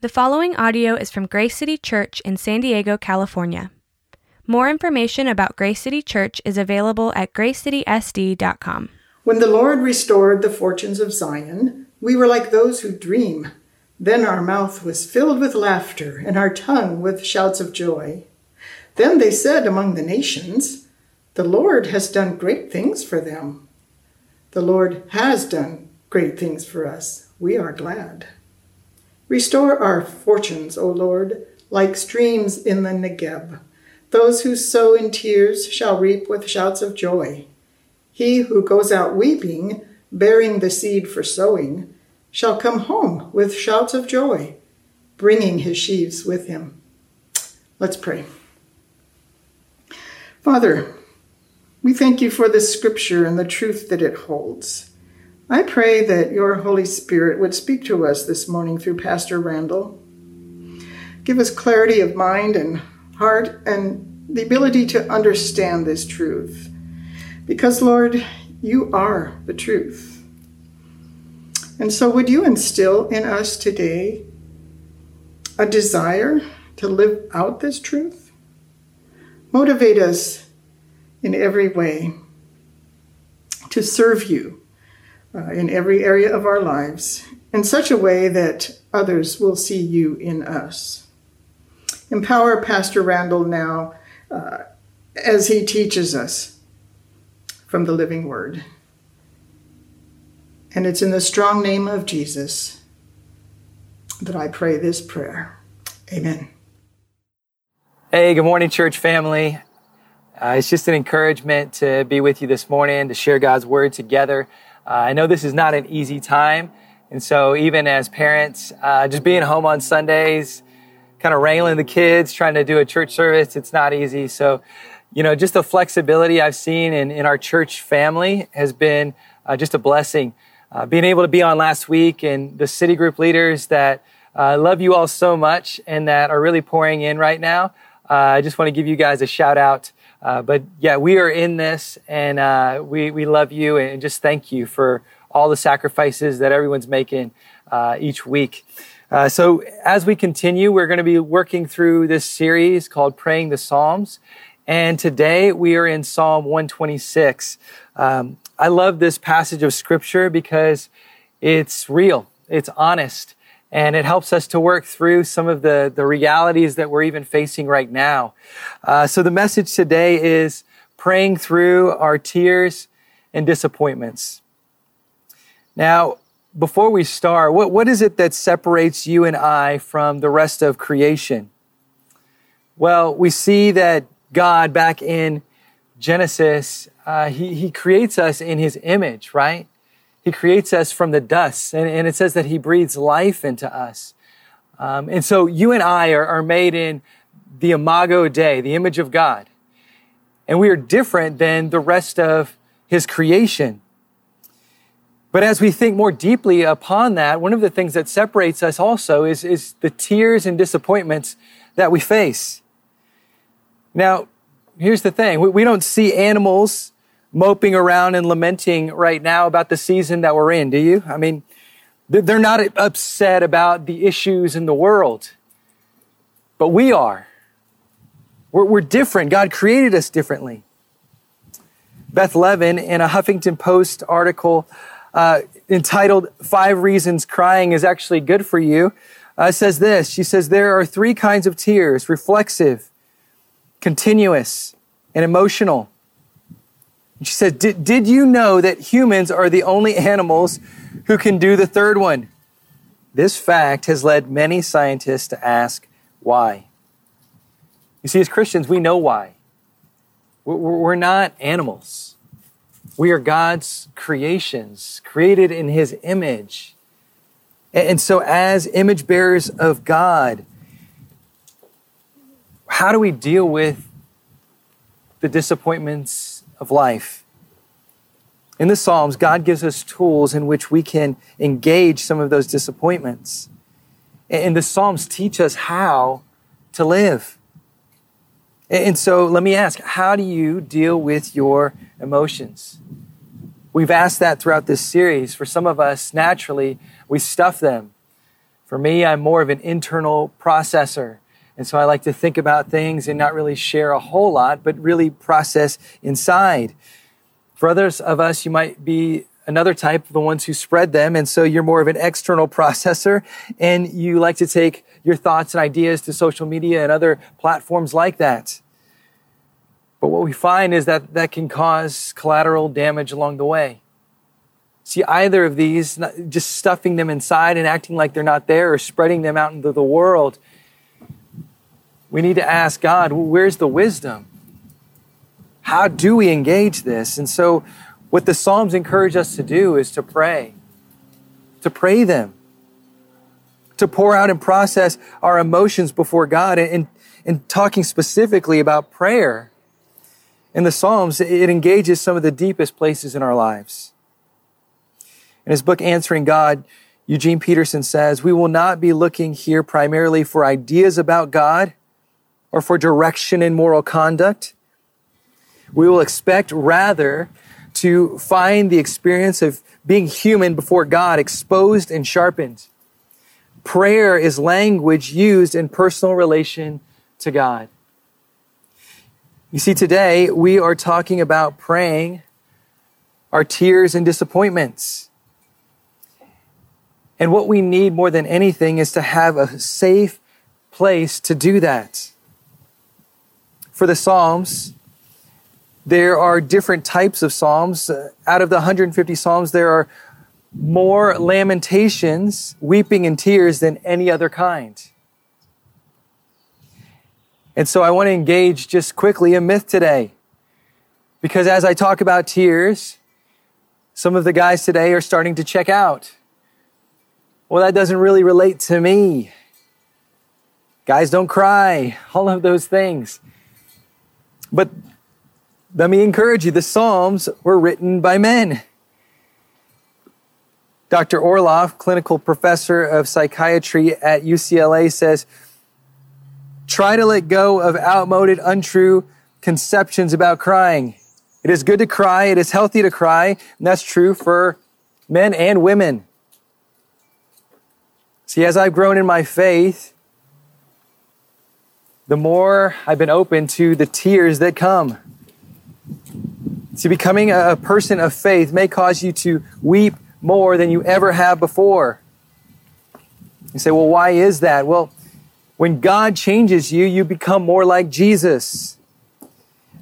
The following audio is from Grace City Church in San Diego, California. More information about Grace City Church is available at gracecitysd.com. When the Lord restored the fortunes of Zion, we were like those who dream. Then our mouth was filled with laughter, and our tongue with shouts of joy. Then they said among the nations, The Lord has done great things for them. The Lord has done great things for us. We are glad. Restore our fortunes, O Lord, like streams in the Negeb. Those who sow in tears shall reap with shouts of joy. He who goes out weeping, bearing the seed for sowing, shall come home with shouts of joy, bringing his sheaves with him. Let's pray. Father, we thank you for this scripture and the truth that it holds. I pray that your Holy Spirit would speak to us this morning through Pastor Randall. Give us clarity of mind and heart and the ability to understand this truth. Because, Lord, you are the truth. And so, would you instill in us today a desire to live out this truth? Motivate us in every way to serve you uh, in every area of our lives in such a way that others will see you in us. Empower Pastor Randall now uh, as he teaches us from the living word. And it's in the strong name of Jesus that I pray this prayer. Amen. Hey, good morning, church family. Uh, it's just an encouragement to be with you this morning, to share God's word together. Uh, I know this is not an easy time. And so even as parents, uh, just being home on Sundays, kind of wrangling the kids, trying to do a church service, it's not easy. So, you know, just the flexibility I've seen in, in our church family has been uh, just a blessing. Uh, being able to be on last week and the city group leaders that uh, love you all so much and that are really pouring in right now. Uh, I just want to give you guys a shout out uh, but yeah, we are in this and uh, we, we love you and just thank you for all the sacrifices that everyone's making uh, each week. Uh, so as we continue, we're going to be working through this series called Praying the Psalms. And today we are in Psalm 126. Um, I love this passage of scripture because it's real. It's honest and it helps us to work through some of the, the realities that we're even facing right now. Uh, so the message today is praying through our tears and disappointments. Now, before we start, what, what is it that separates you and I from the rest of creation? Well, we see that God back in Genesis, uh, he, he creates us in his image, right? He creates us from the dust, and, and it says that He breathes life into us. Um, and so you and I are, are made in the imago Dei, the image of God. And we are different than the rest of His creation. But as we think more deeply upon that, one of the things that separates us also is, is the tears and disappointments that we face. Now, here's the thing. We, we don't see animals moping around and lamenting right now about the season that we're in, do you? I mean, they're not upset about the issues in the world, but we are. We're, we're different. God created us differently. Beth Levin, in a Huffington Post article uh, entitled Five Reasons Crying is Actually Good for You, uh, says this. She says, There are three kinds of tears reflexive, continuous, and emotional. She said, Did you know that humans are the only animals who can do the third one? This fact has led many scientists to ask why. You see, as Christians, we know why. We're not animals. We are God's creations, created in His image. And so, as image bearers of God, how do we deal with the disappointments of life. In the Psalms, God gives us tools in which we can engage some of those disappointments. And the Psalms teach us how to live. And so let me ask, how do you deal with your emotions? We've asked that throughout this series. For some of us, naturally, we stuff them. For me, I'm more of an internal processor. And so I like to think about things and not really share a whole lot, but really process inside. For others of us, you might be another type, the ones who spread them. And so you're more of an external processor and you like to take your thoughts and ideas to social media and other platforms like that. But what we find is that that can cause collateral damage along the way. See, either of these, just stuffing them inside and acting like they're not there or spreading them out into the world, we need to ask God, where's the wisdom? How do we engage this? And so, what the Psalms encourage us to do is to pray, to pray them, to pour out and process our emotions before God. And, and talking specifically about prayer in the Psalms, it engages some of the deepest places in our lives. In his book, Answering God, Eugene Peterson says, We will not be looking here primarily for ideas about God or for direction in moral conduct. We will expect rather to find the experience of being human before God exposed and sharpened. Prayer is language used in personal relation to God. You see, today we are talking about praying our tears and disappointments. And what we need more than anything is to have a safe place to do that. For the Psalms, there are different types of Psalms. Uh, out of the 150 Psalms, there are more lamentations, weeping, and tears than any other kind. And so I want to engage just quickly a myth today. Because as I talk about tears, some of the guys today are starting to check out. Well, that doesn't really relate to me. Guys don't cry, all of those things. But let me encourage you the Psalms were written by men. Dr. Orloff, clinical professor of psychiatry at UCLA, says try to let go of outmoded, untrue conceptions about crying. It is good to cry, it is healthy to cry, and that's true for men and women. See, as I've grown in my faith, the more I've been open to the tears that come. See, becoming a person of faith may cause you to weep more than you ever have before. You say, well, why is that? Well, when God changes you, you become more like Jesus.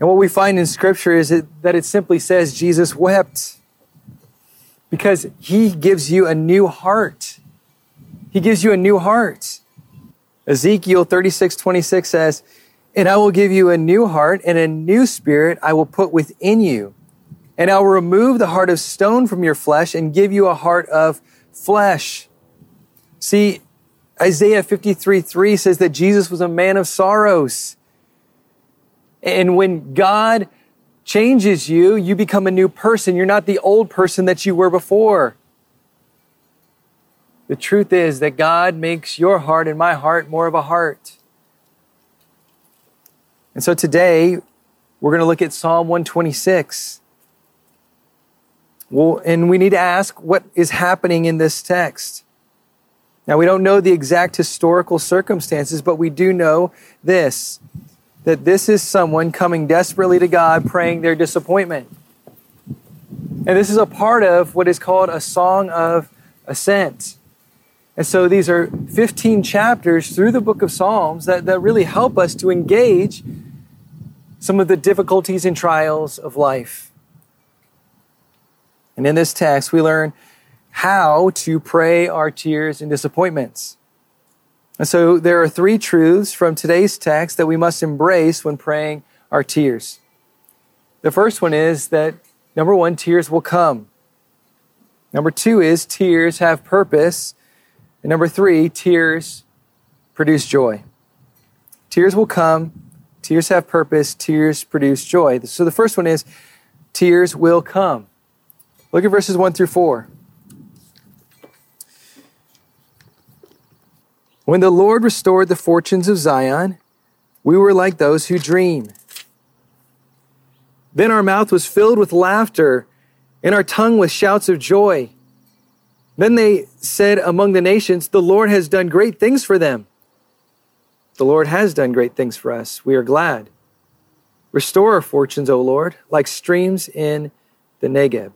And what we find in Scripture is that it simply says Jesus wept because He gives you a new heart. He gives you a new heart. Ezekiel 36, 26 says, and I will give you a new heart and a new spirit I will put within you. And I will remove the heart of stone from your flesh and give you a heart of flesh. See, Isaiah 53 3 says that Jesus was a man of sorrows. And when God changes you, you become a new person. You're not the old person that you were before. The truth is that God makes your heart and my heart more of a heart. And so today, we're going to look at Psalm 126. Well, and we need to ask what is happening in this text. Now, we don't know the exact historical circumstances, but we do know this that this is someone coming desperately to God, praying their disappointment. And this is a part of what is called a song of ascent. And so these are 15 chapters through the book of Psalms that, that really help us to engage some of the difficulties and trials of life. And in this text, we learn how to pray our tears and disappointments. And so there are three truths from today's text that we must embrace when praying our tears. The first one is that number one, tears will come. Number two is tears have purpose. And number three, tears produce joy. Tears will come, tears have purpose, tears produce joy. So the first one is tears will come. Look at verses 1 through 4. When the Lord restored the fortunes of Zion, we were like those who dream. Then our mouth was filled with laughter, and our tongue with shouts of joy. Then they said among the nations, The Lord has done great things for them. The Lord has done great things for us. We are glad. Restore our fortunes, O Lord, like streams in the Negeb.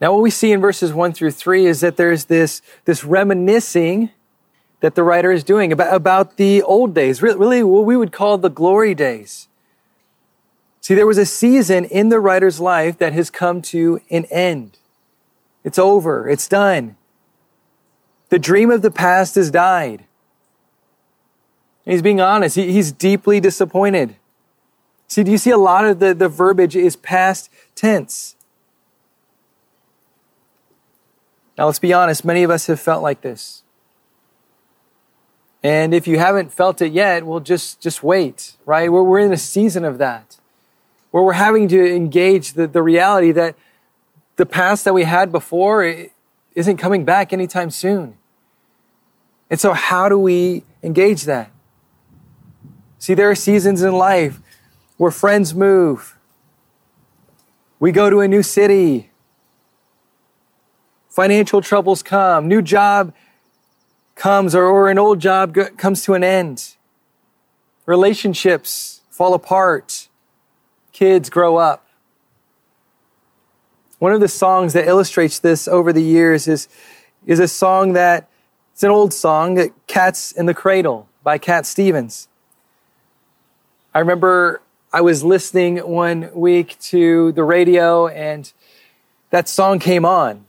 Now, what we see in verses 1 through 3 is that there's this, this reminiscing that the writer is doing about, about the old days, really what we would call the glory days. See, there was a season in the writer's life that has come to an end. It's over. It's done. The dream of the past has died. He's being honest. He, he's deeply disappointed. See, do you see a lot of the, the verbiage is past tense? Now, let's be honest. Many of us have felt like this. And if you haven't felt it yet, well, just, just wait, right? We're, we're in a season of that where we're having to engage the, the reality that the past that we had before isn't coming back anytime soon. And so, how do we engage that? See, there are seasons in life where friends move. We go to a new city. Financial troubles come. New job comes, or, or an old job comes to an end. Relationships fall apart. Kids grow up. One of the songs that illustrates this over the years is, is a song that it's an old song, Cats in the Cradle by Cat Stevens. I remember I was listening one week to the radio and that song came on.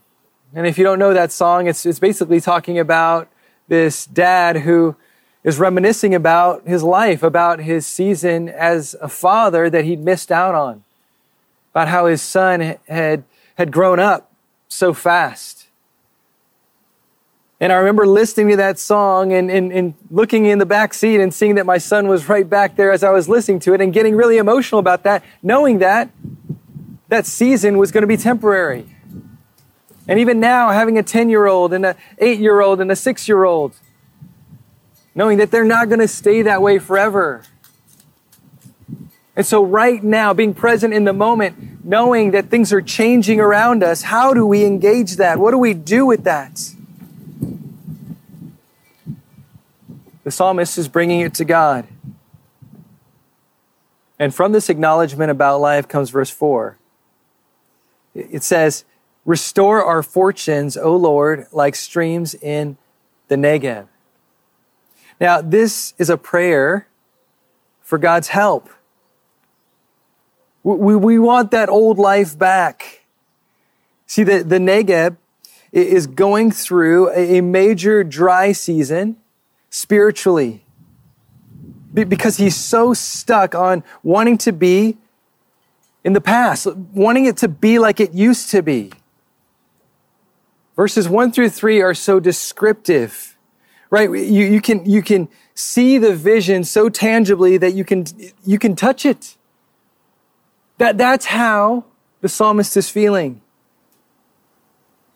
And if you don't know that song, it's, it's basically talking about this dad who is reminiscing about his life, about his season as a father that he'd missed out on, about how his son had had grown up so fast. And I remember listening to that song and, and, and, looking in the back seat and seeing that my son was right back there as I was listening to it and getting really emotional about that, knowing that that season was going to be temporary. And even now, having a 10 year old and an 8 year old and a 6 year old, knowing that they're not going to stay that way forever. And so, right now, being present in the moment, knowing that things are changing around us, how do we engage that? What do we do with that? The psalmist is bringing it to God. And from this acknowledgement about life comes verse 4. It says, Restore our fortunes, O Lord, like streams in the Negev. Now, this is a prayer for God's help. We, we want that old life back. See, the, the Negeb is going through a major dry season spiritually because he's so stuck on wanting to be in the past, wanting it to be like it used to be. Verses one through three are so descriptive, right? You, you can, you can see the vision so tangibly that you can, you can touch it. That, that's how the psalmist is feeling.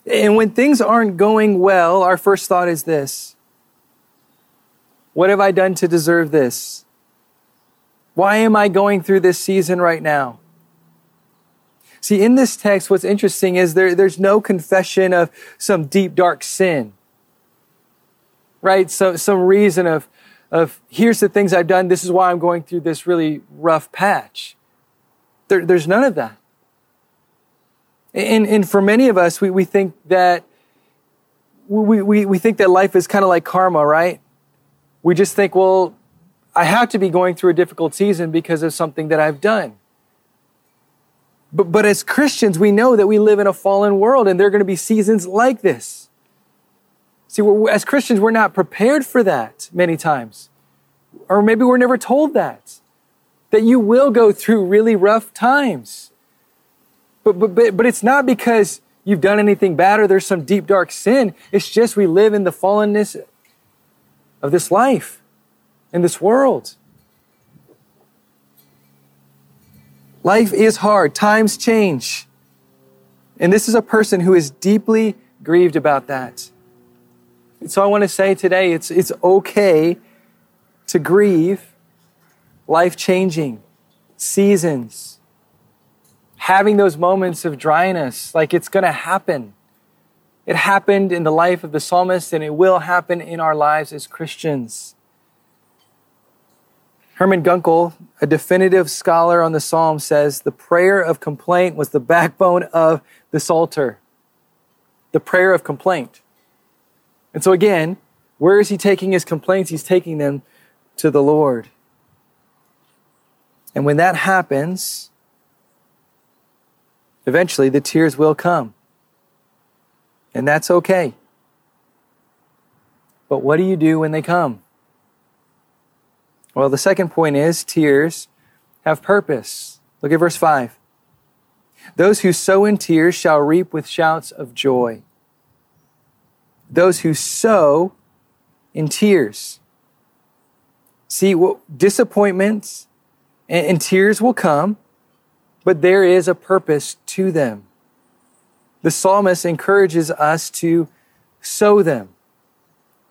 And when things aren't going well, our first thought is this What have I done to deserve this? Why am I going through this season right now? See, in this text, what's interesting is there, there's no confession of some deep, dark sin. Right? So, some reason of, of here's the things I've done, this is why I'm going through this really rough patch. There, there's none of that. And, and for many of us, we, we think that we, we, we think that life is kind of like karma, right? We just think, well, I have to be going through a difficult season because of something that I've done. But, but as Christians, we know that we live in a fallen world and there are going to be seasons like this. See, as Christians, we're not prepared for that many times. Or maybe we're never told that that you will go through really rough times. But, but, but, but it's not because you've done anything bad or there's some deep, dark sin. It's just we live in the fallenness of this life, in this world. Life is hard. Times change. And this is a person who is deeply grieved about that. So I want to say today it's, it's okay to grieve life changing seasons, having those moments of dryness, like it's going to happen. It happened in the life of the psalmist, and it will happen in our lives as Christians. Hermann Gunkel, a definitive scholar on the psalm, says the prayer of complaint was the backbone of the Psalter. The prayer of complaint. And so, again, where is he taking his complaints? He's taking them to the Lord. And when that happens, eventually the tears will come. And that's okay. But what do you do when they come? Well, the second point is tears have purpose. Look at verse 5. Those who sow in tears shall reap with shouts of joy. Those who sow in tears. See, what, disappointments and, and tears will come, but there is a purpose to them. The psalmist encourages us to sow them.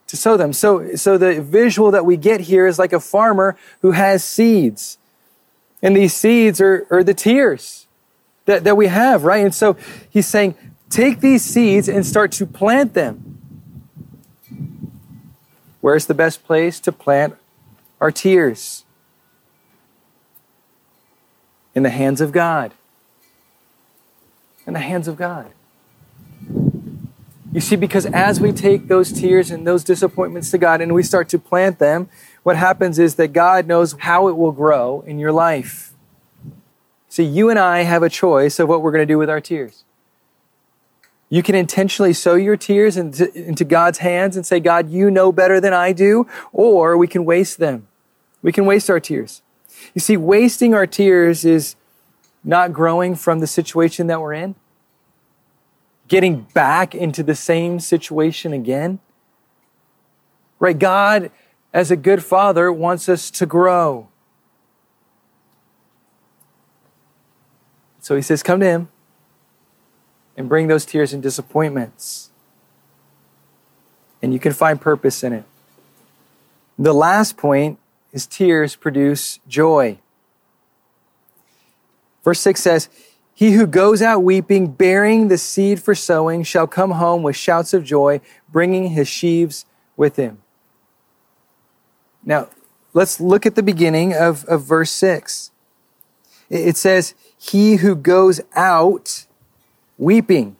To sow them. So, so the visual that we get here is like a farmer who has seeds. And these seeds are, are the tears that, that we have, right? And so he's saying, take these seeds and start to plant them. Where's the best place to plant our tears? In the hands of God. In the hands of God. You see, because as we take those tears and those disappointments to God and we start to plant them, what happens is that God knows how it will grow in your life. See, you and I have a choice of what we're going to do with our tears. You can intentionally sow your tears into, into, God's hands and say, God, you know better than I do, or we can waste them. We can waste our tears. You see, wasting our tears is not growing from the situation that we're in getting back into the same situation again. Right? God, as a good father, wants us to grow. So he says, Come to him and bring those tears and disappointments. And you can find purpose in it. The last point is tears produce joy. Verse 6 says, he who goes out weeping, bearing the seed for sowing, shall come home with shouts of joy, bringing his sheaves with him. Now, let's look at the beginning of, of verse 6. It says, He who goes out weeping.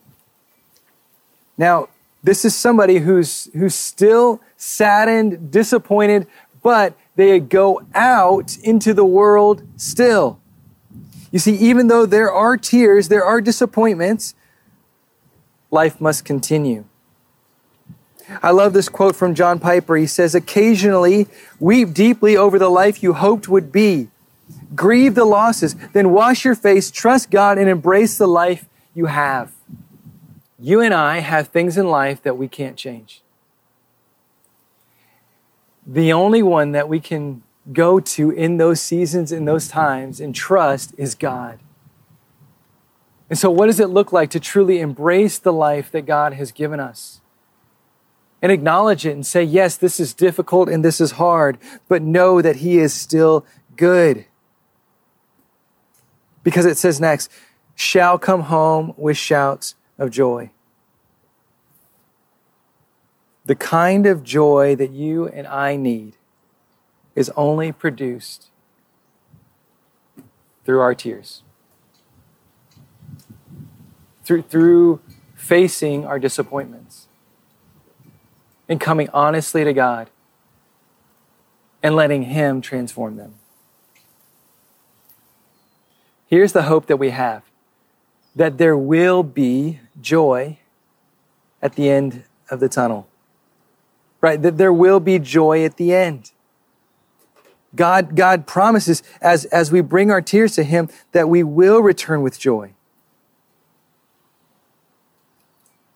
Now, this is somebody who's, who's still saddened, disappointed, but they go out into the world still. You see, even though there are tears, there are disappointments, life must continue. I love this quote from John Piper. He says, Occasionally, weep deeply over the life you hoped would be. Grieve the losses, then wash your face, trust God, and embrace the life you have. You and I have things in life that we can't change. The only one that we can go to in those seasons, in those times, and trust is God. And so, what does it look like to truly embrace the life that God has given us? And acknowledge it and say, yes, this is difficult and this is hard, but know that He is still good. Because it says next, shall come home with shouts of joy. The kind of joy that you and I need is only produced through our tears. Through, through facing our disappointments and coming honestly to God and letting Him transform them. Here's the hope that we have that there will be joy at the end of the tunnel. Right? That there will be joy at the end. God, God promises as, as we bring our tears to Him that we will return with joy.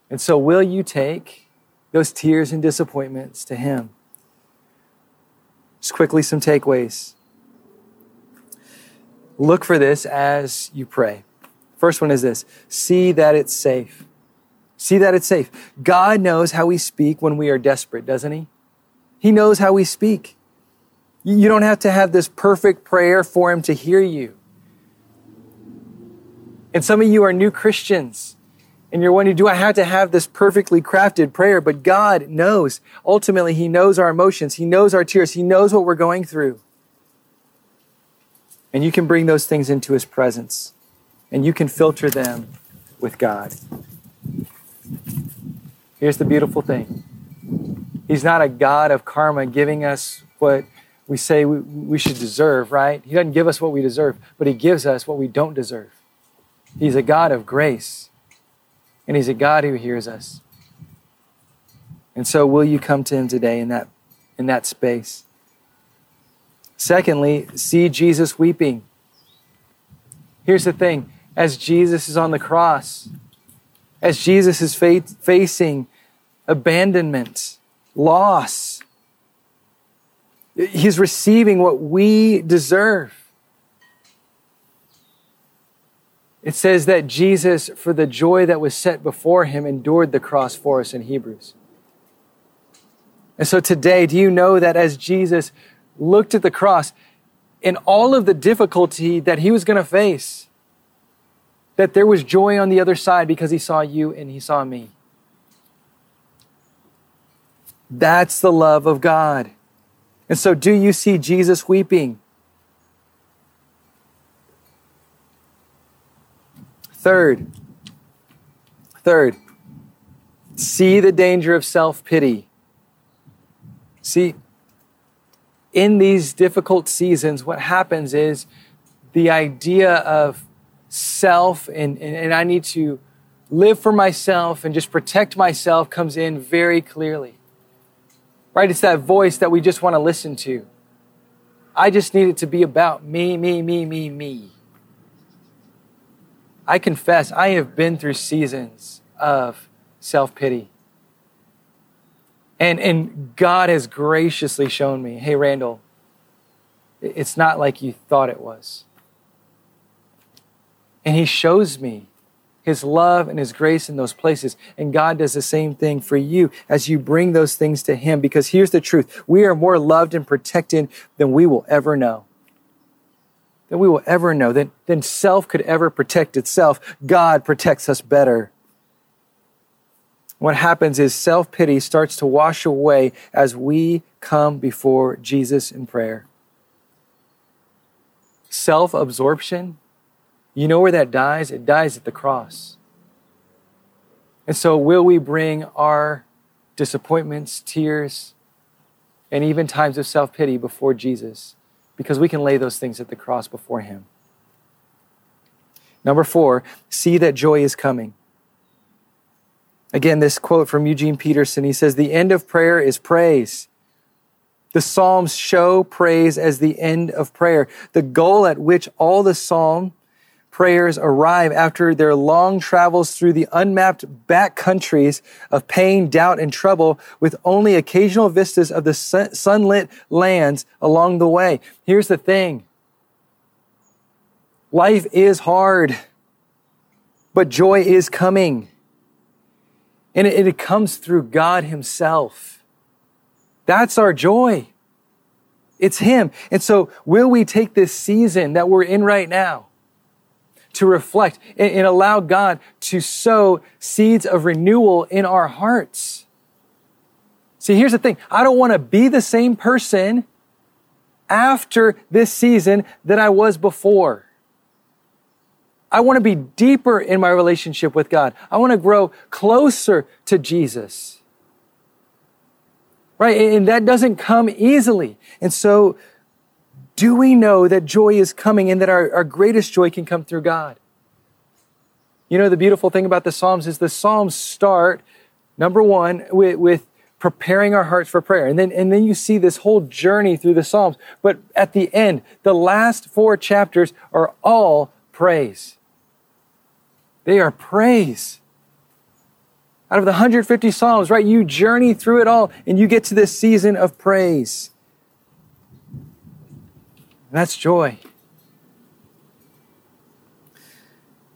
And so, will you take those tears and disappointments to Him? Just quickly, some takeaways. Look for this as you pray. First one is this see that it's safe. See that it's safe. God knows how we speak when we are desperate, doesn't He? He knows how we speak. You don't have to have this perfect prayer for him to hear you. And some of you are new Christians. And you're wondering, do I have to have this perfectly crafted prayer? But God knows. Ultimately, He knows our emotions. He knows our tears. He knows what we're going through. And you can bring those things into His presence. And you can filter them with God. Here's the beautiful thing He's not a God of karma giving us what we say we, we should deserve, right? He doesn't give us what we deserve, but He gives us what we don't deserve. He's a God of grace, and He's a God who hears us. And so, will you come to Him today in that, in that space? Secondly, see Jesus weeping. Here's the thing as Jesus is on the cross, as Jesus is fa- facing abandonment, loss. He's receiving what we deserve. It says that Jesus, for the joy that was set before him, endured the cross for us in Hebrews. And so today, do you know that as Jesus looked at the cross, in all of the difficulty that he was going to face, that there was joy on the other side because he saw you and he saw me? That's the love of God. And so, do you see Jesus weeping? Third, third, see the danger of self pity. See, in these difficult seasons, what happens is the idea of self and, and, and I need to live for myself and just protect myself comes in very clearly right? It's that voice that we just want to listen to. I just need it to be about me, me, me, me, me. I confess, I have been through seasons of self pity. And, and God has graciously shown me hey, Randall, it's not like you thought it was. And He shows me his love and His grace in those places. And God does the same thing for you as you bring those things to Him. Because here's the truth we are more loved and protected than we will ever know. Than we will ever know, than, than self could ever protect itself. God protects us better. What happens is self pity starts to wash away as we come before Jesus in prayer. Self absorption you know where that dies? It dies at the cross. And so, will we bring our disappointments, tears, and even times of self pity before Jesus? Because we can lay those things at the cross before Him. Number four, see that joy is coming. Again, this quote from Eugene Peterson he says, The end of prayer is praise. The Psalms show praise as the end of prayer, the goal at which all the Psalm prayers arrive after their long travels through the unmapped back countries of pain, doubt, and trouble with only occasional vistas of the sunlit lands along the way. Here's the thing. Life is hard, but joy is coming. And it, it comes through God Himself. That's our joy. It's Him. And so, will we take this season that we're in right now to reflect and, and allow God to sow seeds of renewal in our hearts. See, here's the thing. I don't want to be the same person after this season that I was before. I want to be deeper in my relationship with God. I want to grow closer to Jesus. Right? And that doesn't come easily. And so do we know that joy is coming and that our, our greatest joy can come through God? You know, the beautiful thing about the Psalms is the Psalms start, number one, with, with preparing our hearts for prayer. And then, and then you see this whole journey through the Psalms. But at the end, the last four chapters are all praise. They are praise. Out of the 150 Psalms, right? You journey through it all and you get to this season of praise. That's joy.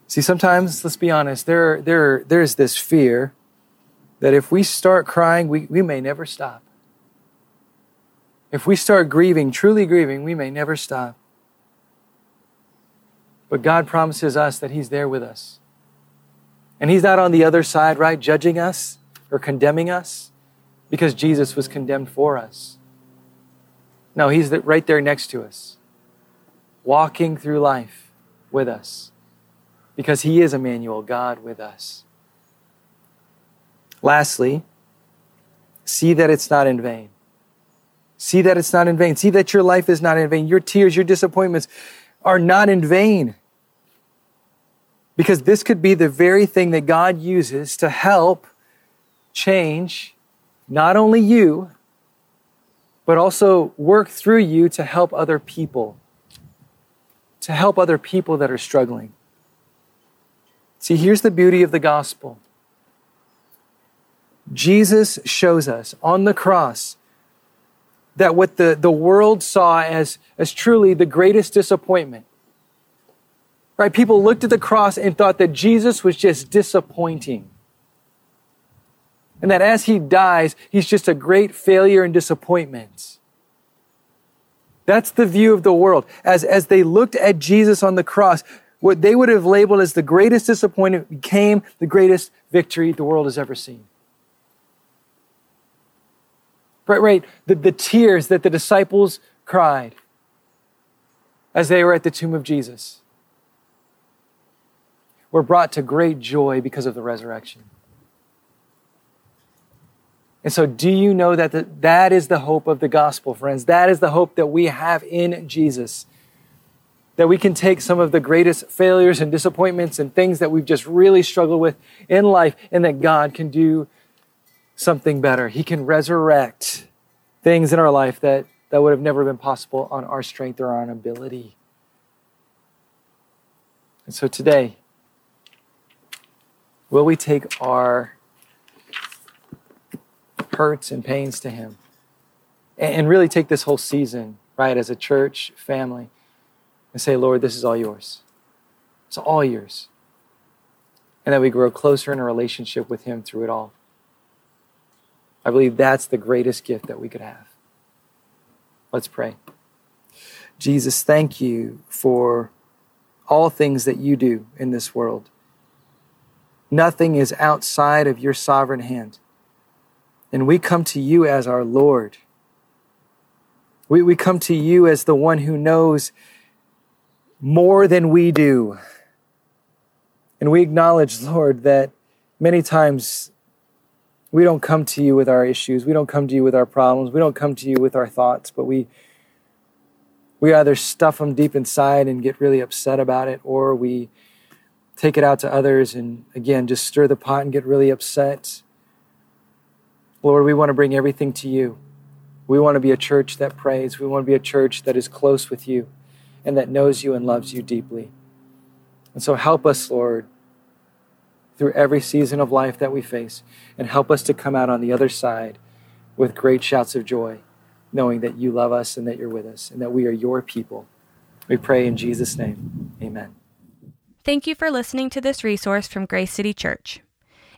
See, sometimes, let's be honest, there, there, there's this fear that if we start crying, we, we may never stop. If we start grieving, truly grieving, we may never stop. But God promises us that He's there with us. And He's not on the other side, right, judging us or condemning us because Jesus was condemned for us. No, He's right there next to us, walking through life with us because He is Emmanuel, God with us. Lastly, see that it's not in vain. See that it's not in vain. See that your life is not in vain. Your tears, your disappointments are not in vain. Because this could be the very thing that God uses to help change not only you, but also work through you to help other people, to help other people that are struggling. See, here's the beauty of the gospel Jesus shows us on the cross that what the, the world saw as, as truly the greatest disappointment Right? People looked at the cross and thought that Jesus was just disappointing. And that as he dies, he's just a great failure and disappointment. That's the view of the world. As, as they looked at Jesus on the cross, what they would have labeled as the greatest disappointment became the greatest victory the world has ever seen. Right, right. The, the tears that the disciples cried as they were at the tomb of Jesus were brought to great joy because of the resurrection. And so, do you know that the, that is the hope of the gospel, friends? That is the hope that we have in Jesus. That we can take some of the greatest failures and disappointments and things that we've just really struggled with in life, and that God can do something better. He can resurrect things in our life that, that would have never been possible on our strength or our ability. And so, today, Will we take our hurts and pains to Him and really take this whole season, right, as a church family and say, Lord, this is all yours. It's all yours. And that we grow closer in a relationship with Him through it all. I believe that's the greatest gift that we could have. Let's pray. Jesus, thank you for all things that you do in this world. Nothing is outside of your sovereign hand. And we come to you as our Lord. We, we come to you as the one who knows more than we do. And we acknowledge, Lord, that many times we don't come to you with our issues. We don't come to you with our problems. We don't come to you with our thoughts, but we, we either stuff them deep inside and get really upset about it, or we take it out to others and again just stir the pot and get really upset. Lord, we want to bring everything to you. We want to be a church that prays. We want to be a church that is close with you and that knows you and loves you deeply. And so help us, Lord, through every season of life that we face, and help us to come out on the other side with great shouts of joy, knowing that you love us and that you're with us and that we are your people. We pray in Jesus' name. Amen. Thank you for listening to this resource from Grace City Church.